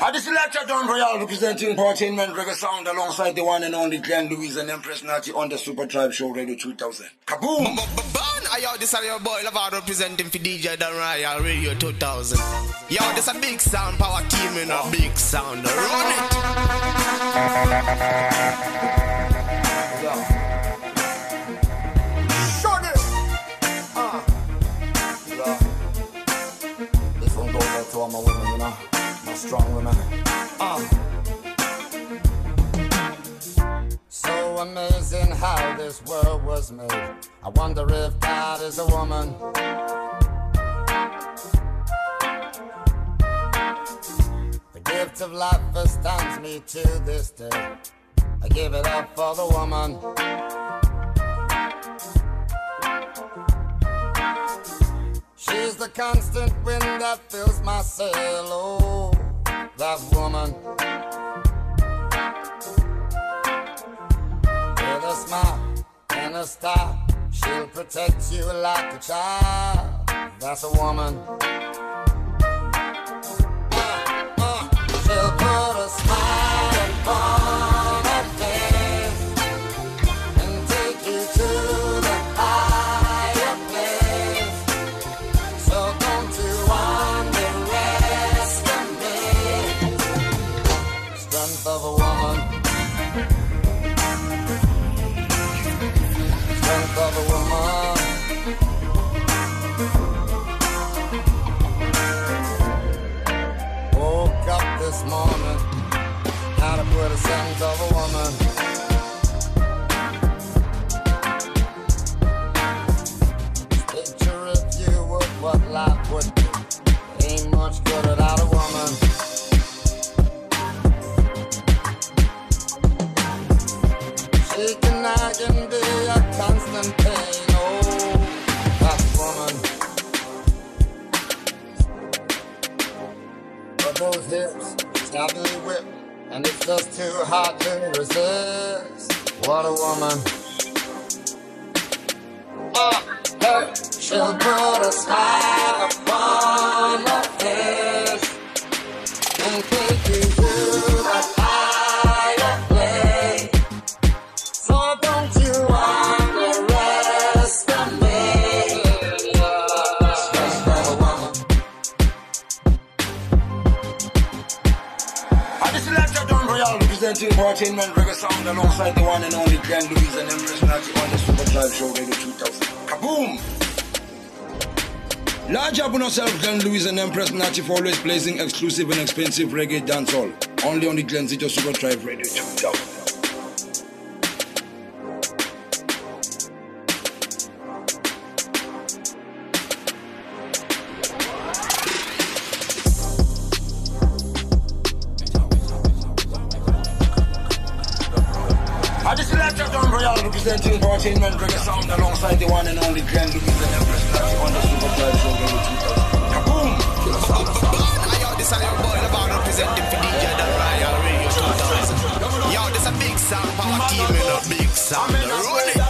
At the selector Don Royal representing Portainment Reggae Sound alongside the one and only Glenn Louise and Empress Natty on the Superdrive Show Radio 2000. Kaboom! Burn! Yo, this is your boy Lavado representing for DJ Don Royal Radio 2000. Yo, this a big sound power team in a big sound. Run it! Strong woman. Uh. So amazing how this world was made. I wonder if God is a woman. The gift of life astounds me to this day. I give it up for the woman. She's the constant wind that fills my sail. Oh, that woman. With a smile and a star, she'll protect you like a child. That's a woman. Can be a constant pain. Oh, that woman. But those hips me whip, and it's just too hard to resist. What a woman. Oh, she'll put a smile upon her face and you representing Portainment Reggae Sound alongside the one and only Glenn Louise and Empress Natty on the Superdrive Show Radio 2000. Kaboom! Large up on yourself, Glenn Louise and Empress for always blazing exclusive and expensive reggae dancehall. Only on the Glenzito Super Drive Radio 2000. Portainment Reggae Sound alongside the one and only Glenn Louise and Empress on the Superdrive Show Radio 2000. Kaboom! Yo, this is your boy Lavado representing for DJ Don Royal Radio 2000. Yo, this a big sound power team in a big sound. Run it!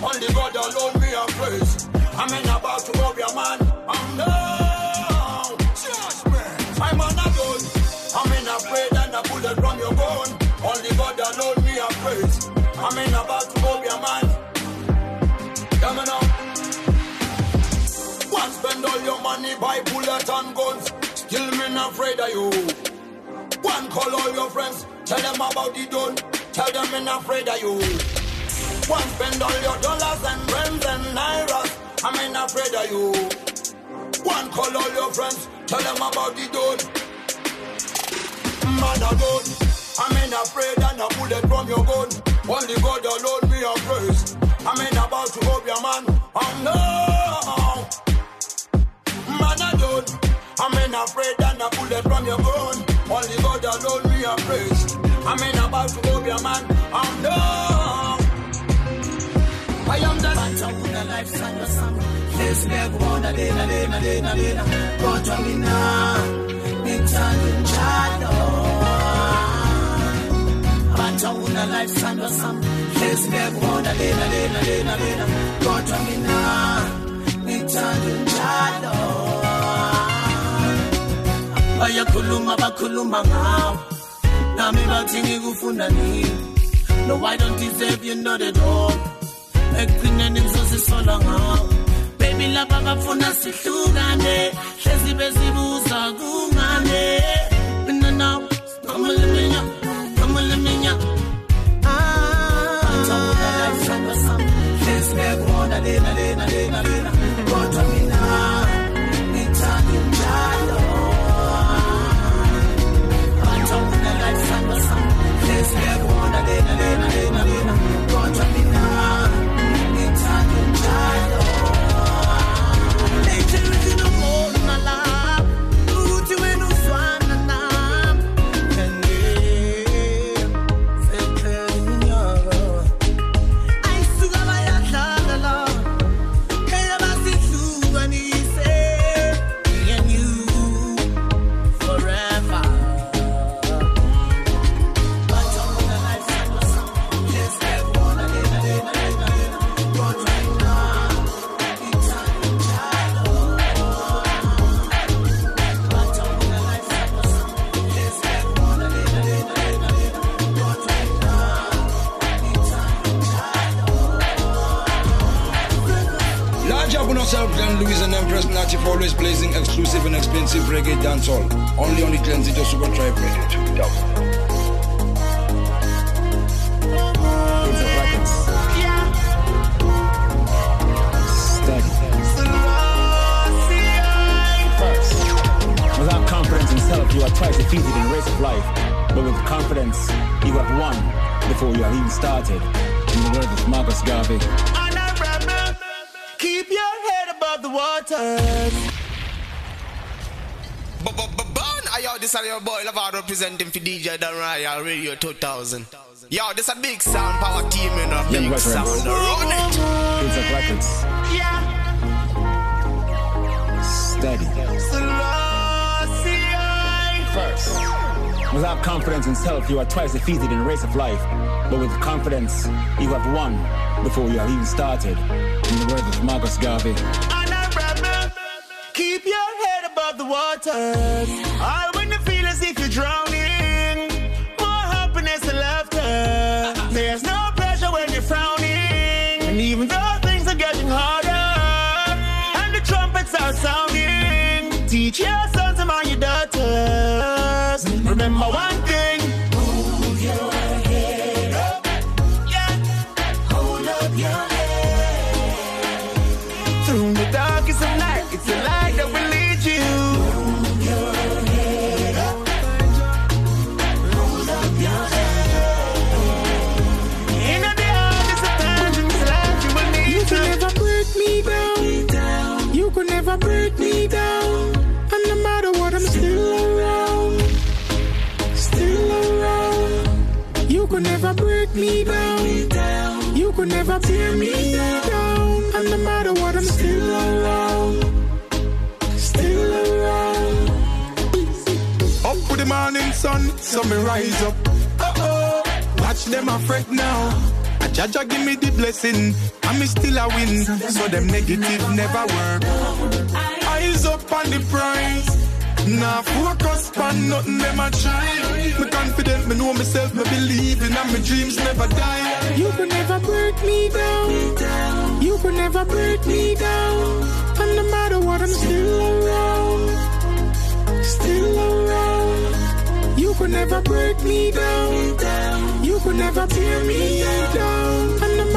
Only God alone me a praise. I'm in about buy bullet and guns. Still me not afraid of you. One call all your friends. Tell them about the done. Tell them me not afraid of you. One spend all your dollars and rands and nairas. I'm ain't afraid of you. One call all your friends, tell them about the done. Man a gun, I'm ain't afraid and a bullet from your gun. Only God alone me a praise. I'm ain't about to rob your man. I'm no. A gun, I'm ain't afraid and a bullet from your gun. Only God alone me a praise. I'm ain't about to rob your man. I'm no. I am the Hakuna life sana sana Yesu mekuona dena dena dena dena Kodwa mina ngithanda njalo Abantu hakuna life sana sana Yesu mekuona dena dena dena dena Kodwa mina ngithanda njalo bayakhuluma bakhuluma ngawo. Nami bathi ngikufunda nini? No i don't deserve you not at all? Ekugcineni ngizozisola ngawo. Baby laba bafuna sihlukane hlezi bezibuza kungane. Mina nawe ngamaliminya ngamaliminya Up Glenn Louise and Empress Natty always blazing exclusive and expensive reggae dancehall. Only on the Glenzito Super Tribe Radio 2000. It's a records. Steady. First, without confidence in self, you are twice defeated in race of life. But with confidence, you have won before you have even started. In the words of Marcus Garvey. Honorable, keep your head above the waters. Burn, yo, this is your boy Lavado representing for DJ Don Royal Radio 2000. Yo, this a big sound power team in a big veterans. sound. Run it. It's a records. Steady. First, without confidence in self, you are twice defeated in the race of life. But with confidence, you have won before you have even started. In the words of Marcus Garvey. Waters. All when you feel as if you're drowning, more happiness and laughter. There's no pressure when you're frowning, and even though things are getting harder, and the trumpets are sounding, teach your sons and your daughters. Remember one sun, so me rise up. Uh-oh. Watch them a fret now. A Jaja give me the blessing, and me still a win. So them negative never work. Eyes up on the prize. Nah, focus on nothing, them a try. Me confident, me know myself, me believe in, and my dreams never die. You can never break me down. You can never break me down. And no matter what, I'm still around. Can never break me down. You could never tear me down.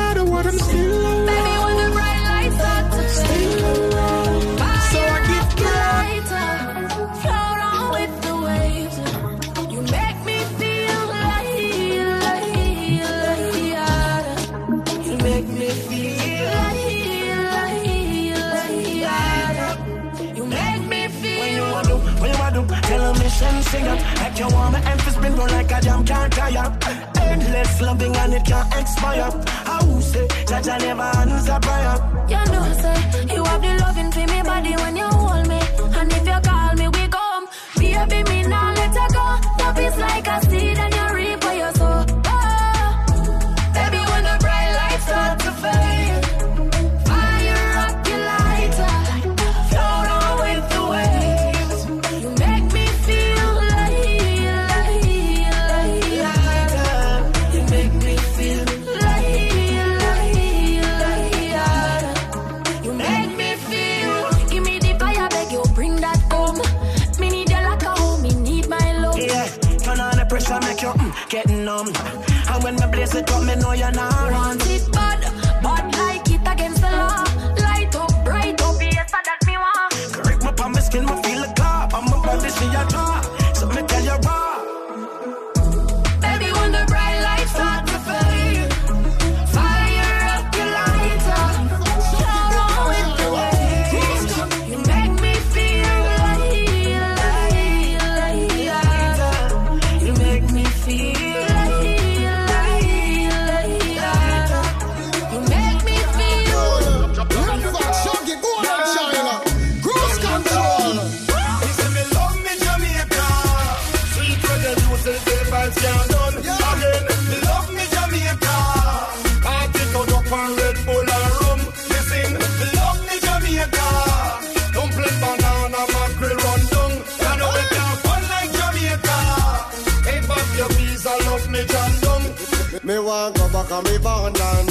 Me want go back on me borderland.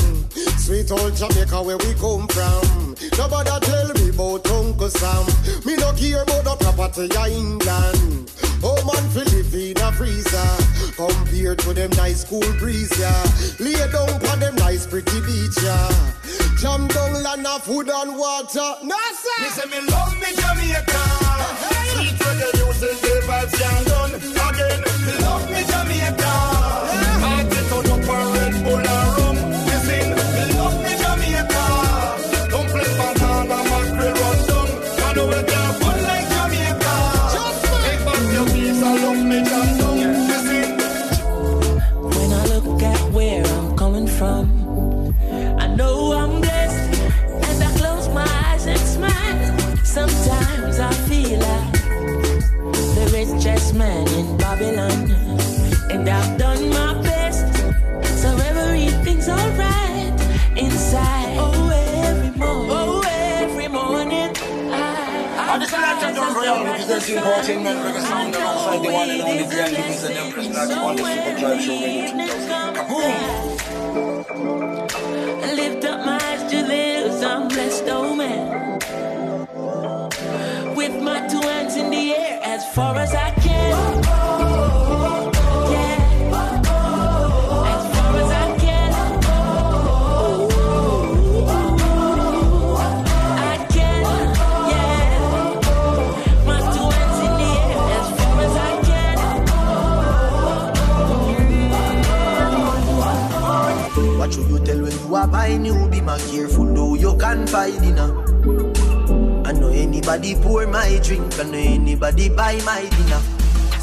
Sweet old Jamaica where we come from. Nobody tell me about Uncle Sam. Me no care about the property of England. Oh man, feel live in a freezer. Compared to them nice cool breeze, yeah. Lay down on them nice pretty beach, yeah. Jam down land of food and water. No Me sir. say me love me Jamaica. Sweet reggae music, the vibes can't far as I can. Yeah. As far as I can do it in the air, as few as I can What should you tell when you are buying new? Be my careful, though you can find dinner. I anybody pour my drink, I know anybody buy my dinner.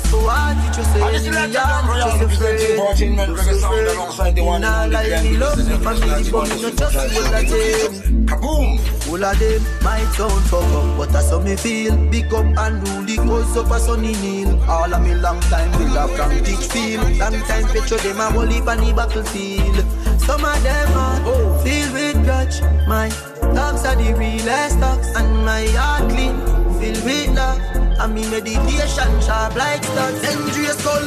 So what did you say? And this is just Royale Just a representing just Reggae Sound alongside the one and only like Glenn me Lewis love and me Empress family, Natty but on the me Super not just Drive Show full of Radio them. 2000. Kaboom! All of them might sound fuck up, but that's how me feel. Big up and rule cause of a sunny kneel. All of me long time build up from teach feel. Long time picture them a whole heap on the battlefield. Some of them are filled with grudge. My dogs are the realest dogs, and my heart clean, filled with love. And me meditation sharp like studs. Dangerous skull.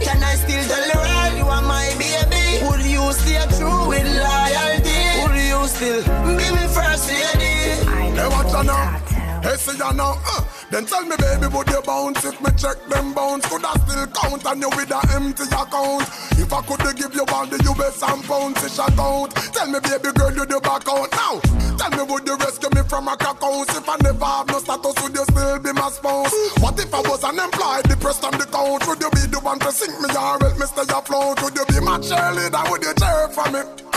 Can I still tell the world you are my baby? Would you stay true with loyalty? Would you still be me first lady? Hey, watch ya now. Hey, see ya now. Uh, then tell me, baby, would you bounce if me check them bounce? Could I still count on you with a empty account? If I could give you all the US and pounds, it's shut out. Tell me, baby girl, you the back out now. Tell me, would you rescue me from a cockhouse? If I never have no status, would you still be my spouse? What if I was unemployed, depressed on the couch? Would you be the one to sink me or help me stay afloat? Would you be my cheerleader? Would you cheer for me?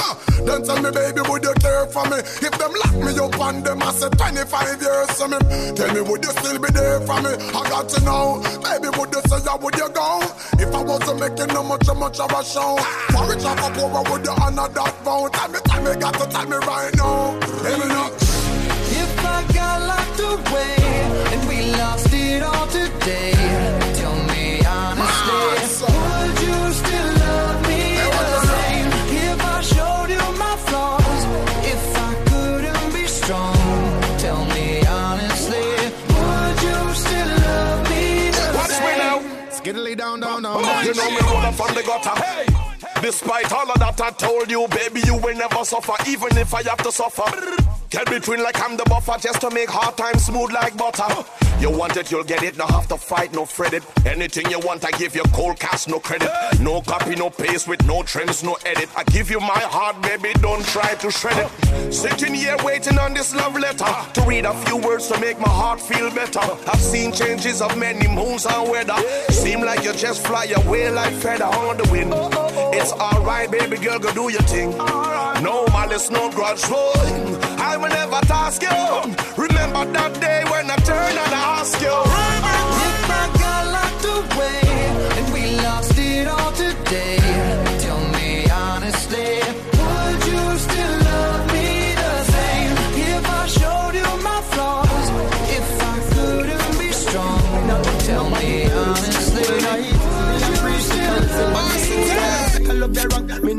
Then tell me, baby, would you care for me? If them lock me up and them, I said 25 years to me. Tell me, would you still be there for me? I got to know. Baby, would you say, would you go? If I wasn't making no much, much of a show. For rich or for poor, would you honor that vow? Tell me, tell me, got to tell me right now. Tell me now. If I got locked away and we lost it all today, tell me honestly, ah, would you still You know me roll up from the gutter. Hey. Despite all of that I told you, baby, you will never suffer, even if I have to suffer. Get between like I'm the buffer just to make hard times smooth like butter. You want it, you'll get it. No have to fight, no fret it. Anything you want, I give you cold cash, no credit. No copy, no paste with no trims, no edit. I give you my heart, baby, don't try to shred it. Sitting here waiting on this love letter to read a few words to make my heart feel better. I've seen changes of many moons and weather. Seem like you just fly away like feather on the wind. It's alright, baby girl, go do your thing. No malice, no grudge, rolling. I will never task you. Remember that day when I turned and I asked you. I got locked away and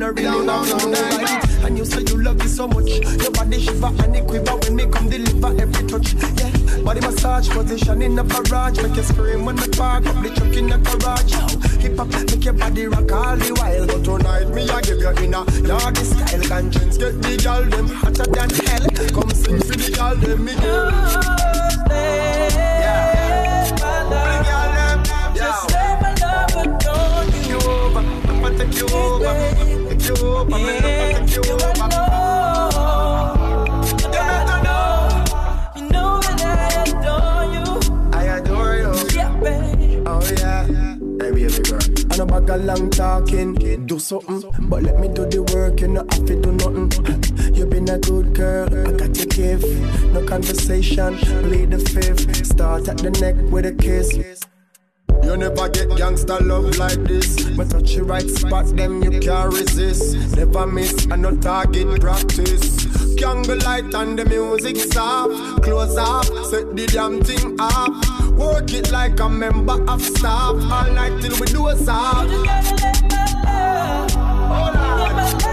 no really want to know right. And you say you love me so much, your body shiver and it quiver when me come deliver every touch. Yeah, body massage position in the garage, make you scream when me park up the truck in the garage. Hip hop make your body rock all the while, but tonight me I give you in a yardy style. Conscience get the girl them hotter than hell. Come sing for the girl them me. Yeah. Just let my love adorn you. I'ma take you over, take you over, man, I'ma take you over. Oh bag a long talking, do something, but let me do the work. You know have to do nothing. You been a good girl, I got your gift. No conversation, play the fifth. Start at the neck with a kiss. You never get gangster love like this. But touch the right spot, them you can't resist. Never miss, I no target practice. Candle light and the music soft. Close up, set the damn thing up. Work it like a member of staff. All night till we do a stop. Let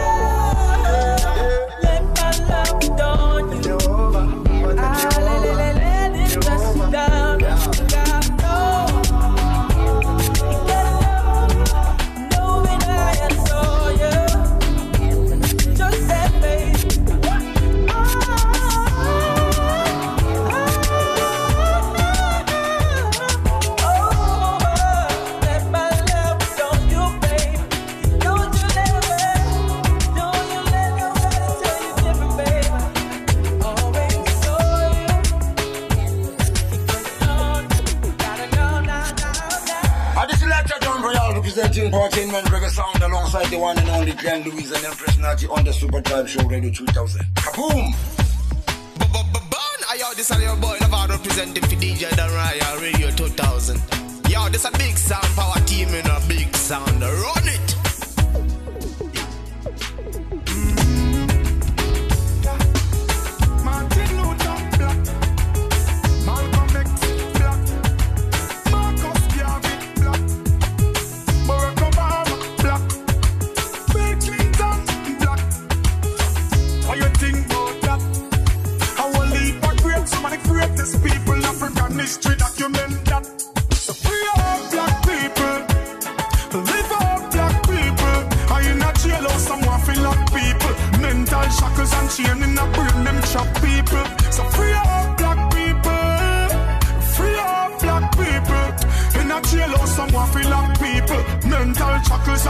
Louise and Empress Natty on the Superdrive Show Radio 2000. Kaboom!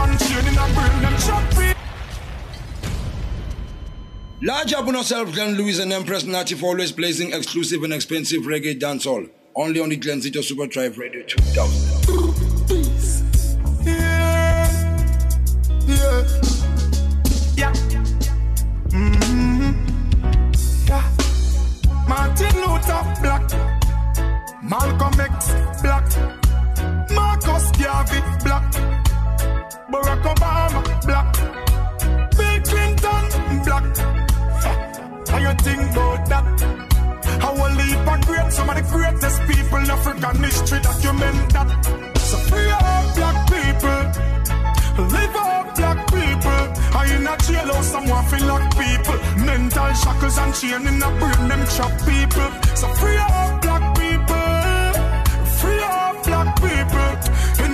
Chain in a brain, them chop people. Large up on yourself, Glenn Louise and Empress Natty for always placing exclusive and expensive reggae dancehall. Only on the Glenzito Super Drive Radio 2000. Yeah. Yeah. Yeah. Mm-hmm. Yeah. Martin Luther Black. Malcolm X Black. Marcus Garvey Black. Barack Obama Black. Bill Clinton Black. How you think about that? How a leap of great, some of the greatest people in African history document that. So free all black people, live all black people. I in a jailhouse, someone feel like people. Mental shackles and chain in a brain, them chop people. So free all black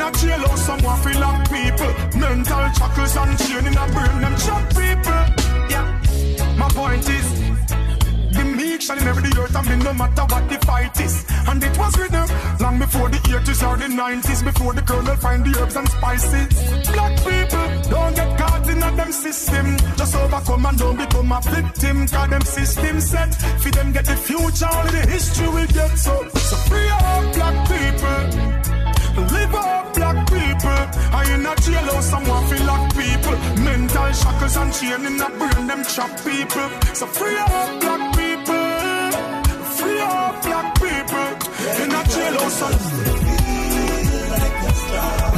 a jailhouse, someone feel like people. Mental shackles and chain in a brain, them chop people. Yeah, my point is. The meek shall inherit the earth and me no matter what the fight is. And it was written long before the 80s or the 90s, before the colonel find the herbs and spices. Black people don't get caught in a them system. Just overcome and don't become a victim. Cause them system set. For them get the future, only the history will get so. And chain in a brain, them chop people. So free up black people. Free up black people. In a jail or something. like a star.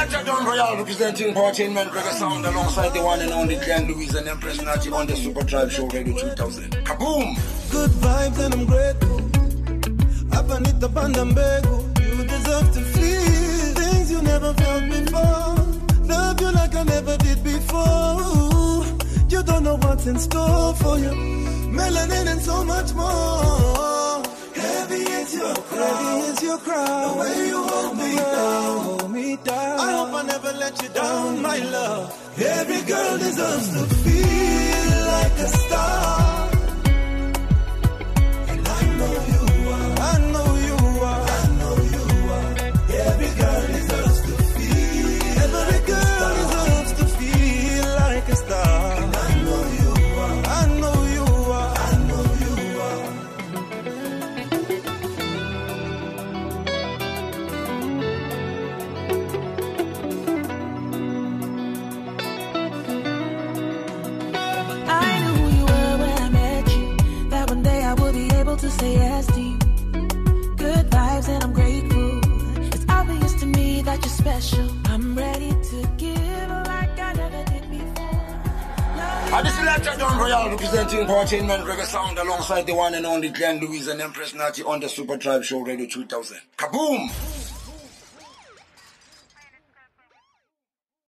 Lecture Don Royal representing entertainment reggae sound alongside the one and only Glenn Louise and Empress Natty on the Superdrive Show Radio 2000. Kaboom! Good vibes and I'm grateful. Hapa nitapanda mbegu. You deserve to feel things you never felt before. Love you like I never did before. You don't know what's in store for you. Melanin and so much more. Heavy is your crown. Heavy is your crown. The way you hold me down. Me down. I hope I never let you down, my love. Every girl deserves to feel like a star. Entertainment reggae sound alongside the one and only Glenn Louise and Empress Natty on the Superdrive Show Radio 2000. Kaboom!